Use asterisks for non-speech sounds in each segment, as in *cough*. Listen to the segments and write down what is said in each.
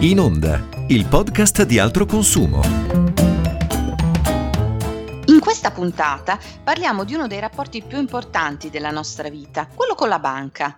In Onda, il podcast di altro consumo. In questa puntata parliamo di uno dei rapporti più importanti della nostra vita, quello con la banca.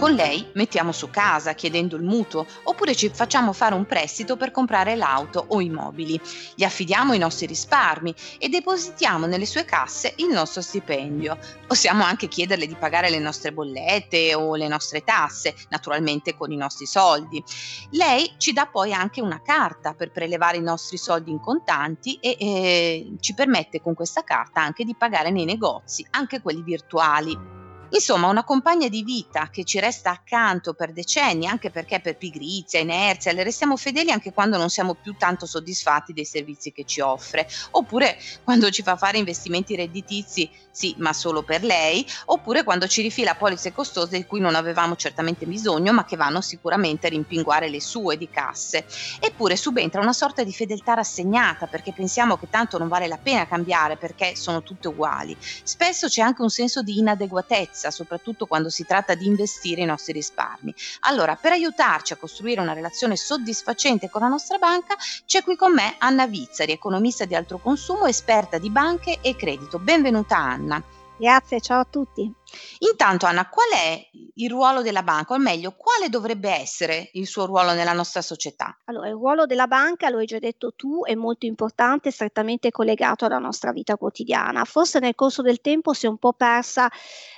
Con lei mettiamo su casa chiedendo il mutuo oppure ci facciamo fare un prestito per comprare l'auto o i mobili. Gli affidiamo i nostri risparmi e depositiamo nelle sue casse il nostro stipendio. Possiamo anche chiederle di pagare le nostre bollette o le nostre tasse, naturalmente con i nostri soldi. Lei ci dà poi anche una carta per prelevare i nostri soldi in contanti e eh, ci permette con questa carta anche di pagare nei negozi, anche quelli virtuali. Insomma, una compagna di vita che ci resta accanto per decenni, anche perché per pigrizia, inerzia, le restiamo fedeli anche quando non siamo più tanto soddisfatti dei servizi che ci offre, oppure quando ci fa fare investimenti redditizi, sì, ma solo per lei, oppure quando ci rifila polizze costose di cui non avevamo certamente bisogno, ma che vanno sicuramente a rimpinguare le sue di casse. Eppure subentra una sorta di fedeltà rassegnata, perché pensiamo che tanto non vale la pena cambiare, perché sono tutte uguali. Spesso c'è anche un senso di inadeguatezza sicurezza, soprattutto quando si tratta di investire i nostri risparmi. Allora, per aiutarci a costruire una relazione soddisfacente con la nostra banca, c'è qui con me Anna Vizzari, economista di altro consumo, esperta di banche e credito. Benvenuta Anna. Grazie, ciao a tutti. Intanto Anna, qual è il ruolo della banca, o meglio, quale dovrebbe essere il suo ruolo nella nostra società? Allora, il ruolo della banca, lo hai già detto tu, è molto importante, strettamente collegato alla nostra vita quotidiana. Forse nel corso del tempo si è un po' persa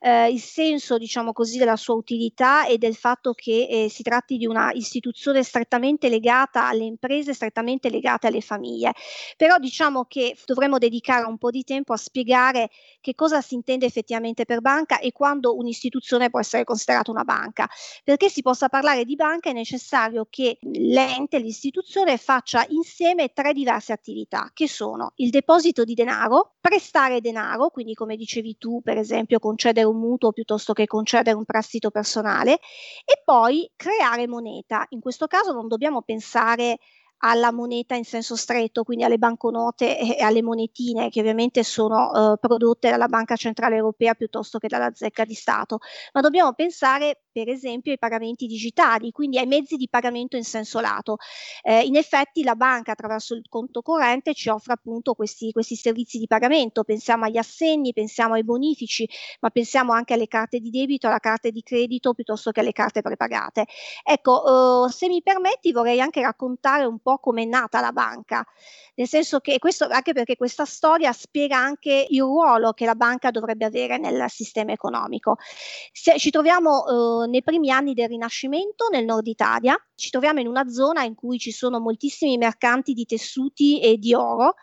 eh, il senso, diciamo così, della sua utilità e del fatto che eh, si tratti di una istituzione strettamente legata alle imprese, strettamente legata alle famiglie. Però diciamo che dovremmo dedicare un po' di tempo a spiegare che cosa si intende effettivamente per banca e quando un'istituzione può essere considerata una banca. Perché si possa parlare di banca è necessario che l'ente, l'istituzione faccia insieme tre diverse attività, che sono il deposito di denaro, prestare denaro, quindi come dicevi tu, per esempio concedere un mutuo piuttosto che concedere un prestito personale, e poi creare moneta. In questo caso non dobbiamo pensare alla moneta in senso stretto, quindi alle banconote e alle monetine che ovviamente sono eh, prodotte dalla Banca Centrale Europea piuttosto che dalla zecca di Stato, ma dobbiamo pensare per esempio ai pagamenti digitali, quindi ai mezzi di pagamento in senso lato. Eh, in effetti la banca attraverso il conto corrente ci offre appunto questi, questi servizi di pagamento, pensiamo agli assegni, pensiamo ai bonifici, ma pensiamo anche alle carte di debito, alle carte di credito piuttosto che alle carte prepagate. Ecco, eh, se mi permetti vorrei anche raccontare un po' come è nata la banca, nel senso che questo anche perché questa storia spiega anche il ruolo che la banca dovrebbe avere nel sistema economico. Se, ci troviamo eh, nei primi anni del Rinascimento nel nord Italia, ci troviamo in una zona in cui ci sono moltissimi mercanti di tessuti e di oro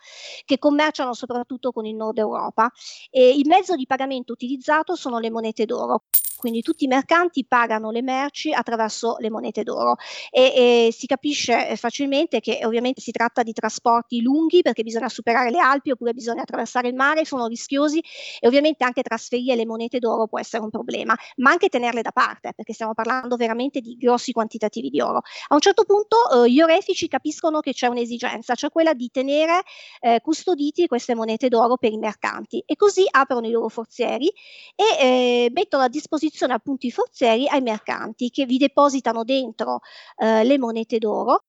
che commerciano soprattutto con il nord Europa. E il mezzo di pagamento utilizzato sono le monete d'oro quindi tutti i mercanti pagano le merci attraverso le monete d'oro e, e si capisce eh, facilmente che ovviamente si tratta di trasporti lunghi perché bisogna superare le Alpi oppure bisogna attraversare il mare, sono rischiosi e ovviamente anche trasferire le monete d'oro può essere un problema, ma anche tenerle da parte perché stiamo parlando veramente di grossi quantitativi di oro. A un certo punto eh, gli orefici capiscono che c'è un'esigenza, cioè quella di tenere eh, custoditi queste monete d'oro per i mercanti e così aprono i loro forzieri e eh, mettono a disposizione disposizione appunto i forzieri ai mercanti che vi depositano dentro eh, le monete d'oro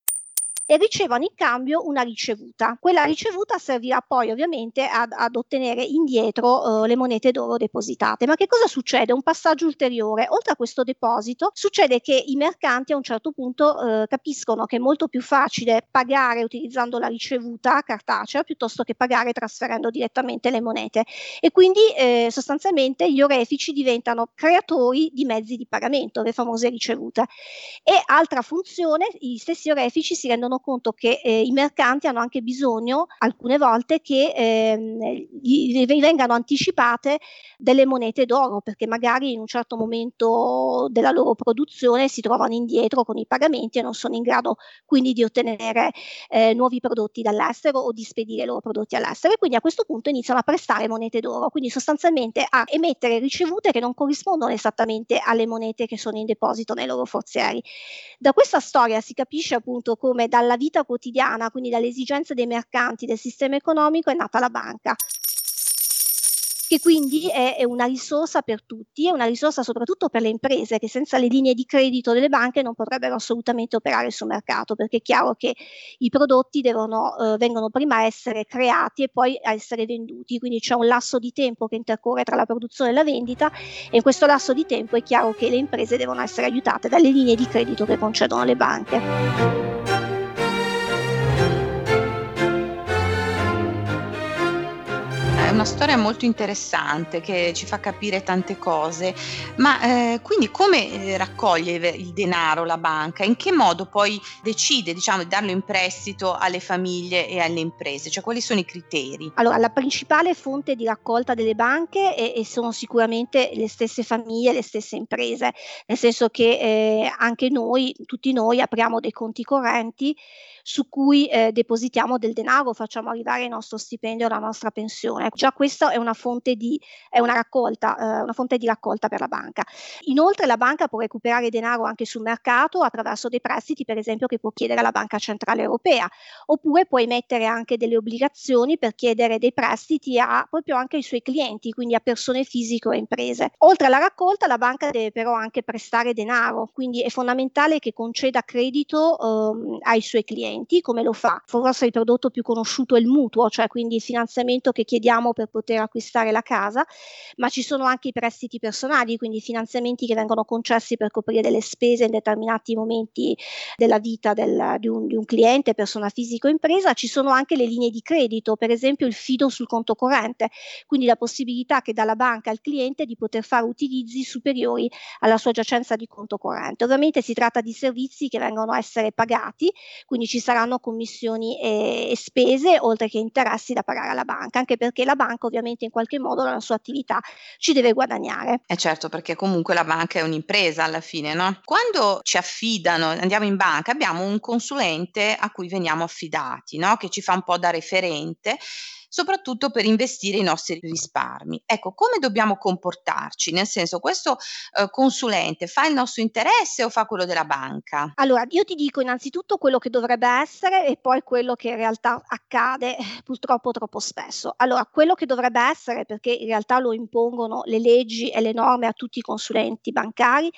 e ricevono in cambio una ricevuta. Quella ricevuta servirà poi ovviamente ad, ad ottenere indietro uh, le monete d'oro depositate. Ma che cosa succede? Un passaggio ulteriore. Oltre a questo deposito, succede che i mercanti a un certo punto uh, capiscono che è molto più facile pagare utilizzando la ricevuta cartacea piuttosto che pagare trasferendo direttamente le monete. E quindi eh, sostanzialmente gli orefici diventano creatori di mezzi di pagamento, le famose ricevute. E altra funzione, gli stessi orefici si rendono rendono conto che eh, i mercanti hanno anche bisogno alcune volte che ehm, gli vengano anticipate delle monete d'oro perché magari in un certo momento della loro produzione si trovano indietro con i pagamenti e non sono in grado quindi di ottenere eh, nuovi prodotti dall'estero o di spedire i loro prodotti all'estero e quindi a questo punto iniziano a prestare monete d'oro, quindi sostanzialmente a emettere ricevute che non corrispondono esattamente alle monete che sono in deposito nei loro forzieri. Da questa storia si capisce appunto come dalla dalla vita quotidiana, quindi dalle esigenze dei mercanti, del sistema economico, è nata la banca che quindi è, è una risorsa per tutti, è una risorsa soprattutto per le imprese che senza le linee di credito delle banche non potrebbero assolutamente operare sul mercato, perché è chiaro che i prodotti devono, eh, vengono prima a essere creati e poi a essere venduti, quindi c'è un lasso di tempo che intercorre tra la produzione e la vendita e in questo lasso di tempo è chiaro che le imprese devono essere aiutate dalle linee di credito che concedono le banche. Una storia molto interessante che ci fa capire tante cose, ma eh, quindi come eh, raccoglie il denaro la banca? In che modo poi decide diciamo, di darlo in prestito alle famiglie e alle imprese? Cioè quali sono i criteri? Allora, la principale fonte di raccolta delle banche è, e sono sicuramente le stesse famiglie, le stesse imprese, nel senso che eh, anche noi, tutti noi apriamo dei conti correnti su cui eh, depositiamo del denaro, facciamo arrivare il nostro stipendio, la nostra pensione. Già questa è una fonte di, una raccolta, eh, una fonte di raccolta per la banca. Inoltre la banca può recuperare denaro anche sul mercato attraverso dei prestiti, per esempio, che può chiedere alla Banca Centrale Europea, oppure può emettere anche delle obbligazioni per chiedere dei prestiti a proprio anche ai suoi clienti, quindi a persone fisiche o imprese. Oltre alla raccolta, la banca deve però anche prestare denaro, quindi è fondamentale che conceda credito ehm, ai suoi clienti clienti, come lo fa? Forse il prodotto più conosciuto è il mutuo, cioè quindi il finanziamento che chiediamo per poter acquistare la casa, ma ci sono anche i prestiti personali, quindi i finanziamenti che vengono concessi per coprire delle spese in determinati momenti della vita del, di, un, di, un, cliente, persona fisica o impresa, ci sono anche le linee di credito, per esempio il fido sul conto corrente, quindi la possibilità che dà la banca al cliente di poter fare utilizzi superiori alla sua giacenza di conto corrente. Ovviamente si tratta di servizi che vengono a essere pagati, quindi ci saranno commissioni e, e spese oltre che interessi da pagare alla banca, anche perché la banca ovviamente in qualche modo dalla sua attività ci deve guadagnare. Eh certo, perché comunque la banca è un'impresa alla fine, no? Quando ci affidano, andiamo in banca, abbiamo un consulente a cui veniamo affidati, no? Che ci fa un po' da referente soprattutto per investire i nostri risparmi. Ecco, come dobbiamo comportarci? Nel senso, questo eh, consulente fa il nostro interesse o fa quello della banca? Allora, io ti dico innanzitutto quello che dovrebbe essere e poi quello che in realtà accade purtroppo troppo spesso. Allora, quello che dovrebbe essere, perché in realtà lo impongono le leggi e le norme a tutti i consulenti bancari,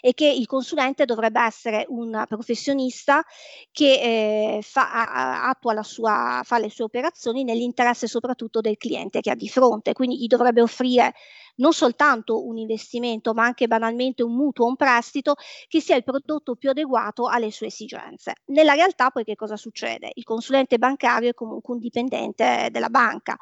è che il consulente dovrebbe essere un professionista che eh, fa, attua la sua, fa le sue operazioni nell'interesse interesse soprattutto del cliente che ha di fronte, quindi gli dovrebbe offrire non soltanto un investimento, ma anche banalmente un mutuo, un prestito che sia il prodotto più adeguato alle sue esigenze. Nella realtà poi che cosa succede? Il consulente bancario è comunque un dipendente della banca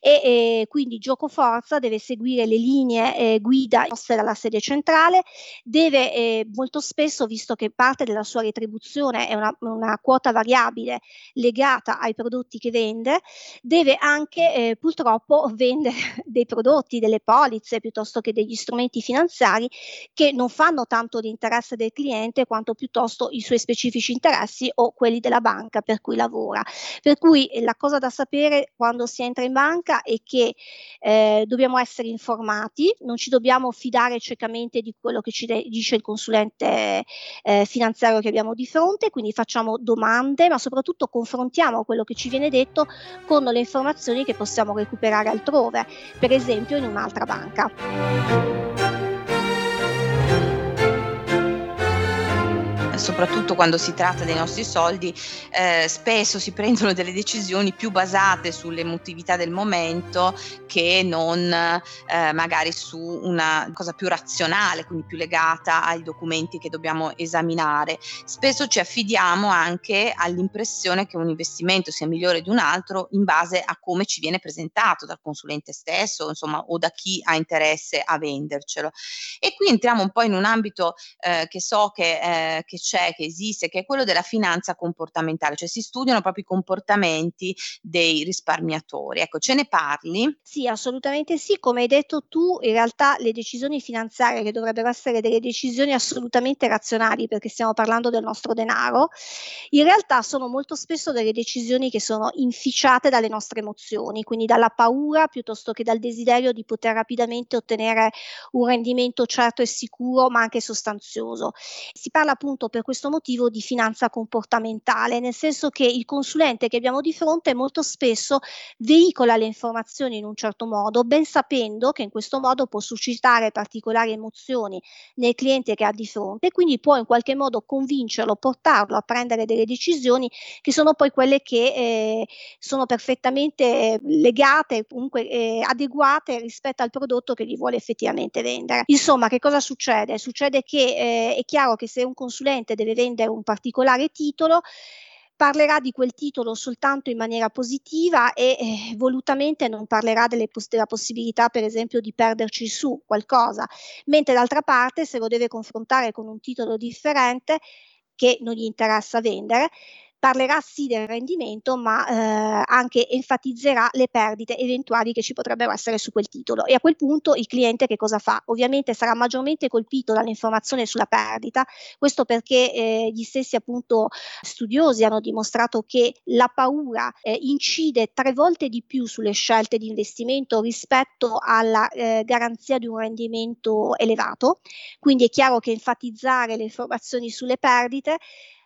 e, e quindi gioco forza deve seguire le linee eh, guida poste dalla sede centrale, deve eh, molto spesso, visto che parte della sua retribuzione è una, una quota variabile legata ai prodotti che vende, deve anche eh, purtroppo vendere *laughs* dei prodotti, delle polizze, polizze piuttosto che degli strumenti finanziari che non fanno tanto l'interesse del cliente quanto piuttosto i suoi specifici interessi o quelli della banca per cui lavora. Per cui eh, la cosa da sapere quando si entra in banca è che eh, dobbiamo essere informati, non ci dobbiamo fidare ciecamente di quello che ci de- dice il consulente eh, finanziario che abbiamo di fronte, quindi facciamo domande, ma soprattutto confrontiamo quello che ci viene detto con le informazioni che possiamo recuperare altrove, per esempio in un'altra banca banca. Soprattutto quando si tratta dei nostri soldi, eh, spesso si *laughs* prendono delle decisioni più basate sull'emotività del momento che non eh, magari su una cosa più razionale, quindi più legata ai documenti che dobbiamo esaminare. Spesso ci affidiamo anche all'impressione che un investimento sia migliore di un altro in base a come ci viene presentato dal consulente stesso, insomma, o da chi ha interesse a vendercelo. E qui entriamo un po' in un ambito eh, che so che, eh, che c'è, che esiste, che è quello della finanza comportamentale, cioè si studiano proprio i comportamenti dei risparmiatori. Ecco, ce ne parli? Sì, assolutamente sì. Come hai detto tu, in realtà le decisioni finanziarie, che dovrebbero essere delle decisioni assolutamente razionali, perché stiamo parlando del nostro denaro, in realtà sono molto spesso delle decisioni che sono inficiate dalle nostre emozioni, quindi dalla paura piuttosto che dal desiderio di poter rapidamente ottenere un rendimento certo e sicuro, ma anche sostanzioso. Si parla appunto per per questo motivo di finanza comportamentale, nel senso che il consulente che abbiamo di fronte molto spesso veicola le informazioni in un certo modo, ben sapendo che in questo modo può suscitare particolari emozioni nel cliente che ha di fronte, quindi può in qualche modo convincerlo, portarlo a prendere delle decisioni che sono poi quelle che eh, sono perfettamente legate, comunque eh, adeguate rispetto al prodotto che gli vuole effettivamente vendere. Insomma, che cosa succede? Succede che eh, è chiaro che se un consulente deve vendere un particolare titolo, parlerà di quel titolo soltanto in maniera positiva e eh, volutamente non parlerà delle, della possibilità, per esempio, di perderci su qualcosa, mentre d'altra parte, se lo deve confrontare con un titolo differente che non gli interessa vendere, parlerà sì del rendimento, ma eh, anche enfatizzerà le perdite eventuali che ci potrebbero essere su quel titolo. E a quel punto il cliente che cosa fa? Ovviamente sarà maggiormente colpito dall'informazione sulla perdita, questo perché eh, gli stessi appunto studiosi hanno dimostrato che la paura eh, incide tre volte di più sulle scelte di investimento rispetto alla eh, garanzia di un rendimento elevato. Quindi è chiaro che enfatizzare le informazioni sulle perdite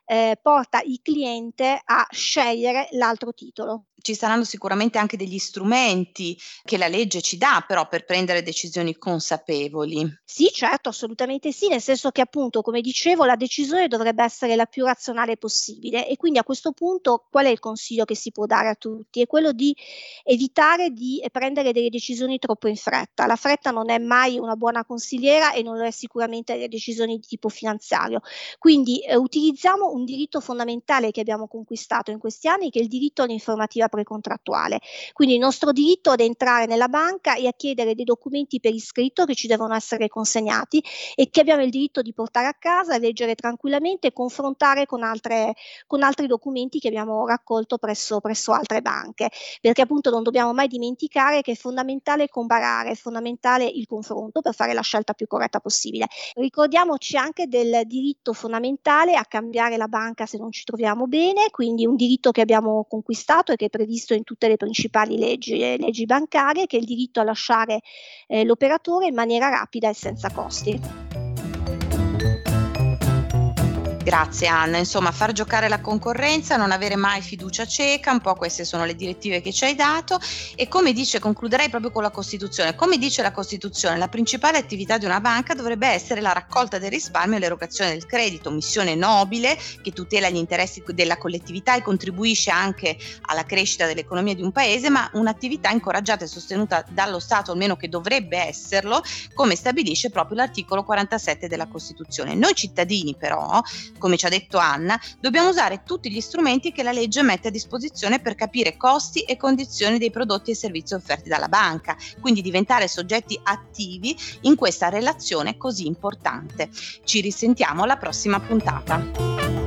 eh, porta il cliente a scegliere l'altro titolo ci saranno sicuramente anche degli strumenti che la legge ci dà però per prendere decisioni consapevoli. Sì, certo, assolutamente sì, nel senso che appunto, come dicevo, la decisione dovrebbe essere la più razionale possibile e quindi a questo punto qual è il consiglio che si può dare a tutti? È quello di evitare di prendere delle decisioni troppo in fretta. La fretta non è mai una buona consigliera e non lo è sicuramente le decisioni di tipo finanziario. Quindi eh, utilizziamo un diritto fondamentale che abbiamo conquistato in questi anni, che è il diritto all'informativa precontrattuale. Quindi il nostro diritto ad entrare nella banca e a chiedere dei documenti per iscritto che ci devono essere consegnati e che abbiamo il diritto di portare a casa, leggere tranquillamente e confrontare con, altre, con altri documenti che abbiamo raccolto presso, presso altre banche. Perché appunto non dobbiamo mai dimenticare che è fondamentale comparare, è fondamentale il confronto per fare la scelta più corretta possibile. Ricordiamoci anche del diritto fondamentale a cambiare la banca se non ci troviamo bene, quindi un diritto che abbiamo conquistato e che previsto in tutte le principali leggi, eh, leggi bancarie, che è il diritto a lasciare eh, l'operatore in maniera rapida e senza costi. Grazie Anna, insomma far giocare la concorrenza, non avere mai fiducia cieca, un po' queste sono le direttive che ci hai dato. E come dice, concluderei proprio con la Costituzione, come dice la Costituzione, la principale attività di una banca dovrebbe essere la raccolta del risparmio e l'erogazione del credito, missione nobile che tutela gli interessi della collettività e contribuisce anche alla crescita dell'economia di un paese, ma un'attività incoraggiata e sostenuta dallo Stato, almeno che dovrebbe esserlo, come stabilisce proprio l'articolo 47 della Costituzione. Noi cittadini però come ci ha detto Anna, dobbiamo usare tutti gli strumenti che la legge mette a disposizione per capire costi e condizioni dei prodotti e servizi offerti dalla banca, quindi diventare soggetti attivi in questa relazione così importante. Ci risentiamo alla prossima puntata.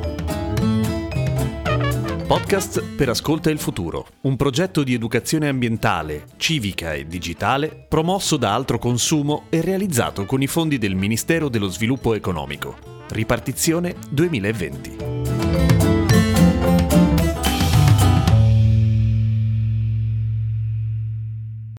Podcast per Ascolta il Futuro, un progetto di educazione ambientale, civica e digitale promosso da Altro Consumo e realizzato con i fondi del Ministero dello Sviluppo Economico. Ripartizione 2020.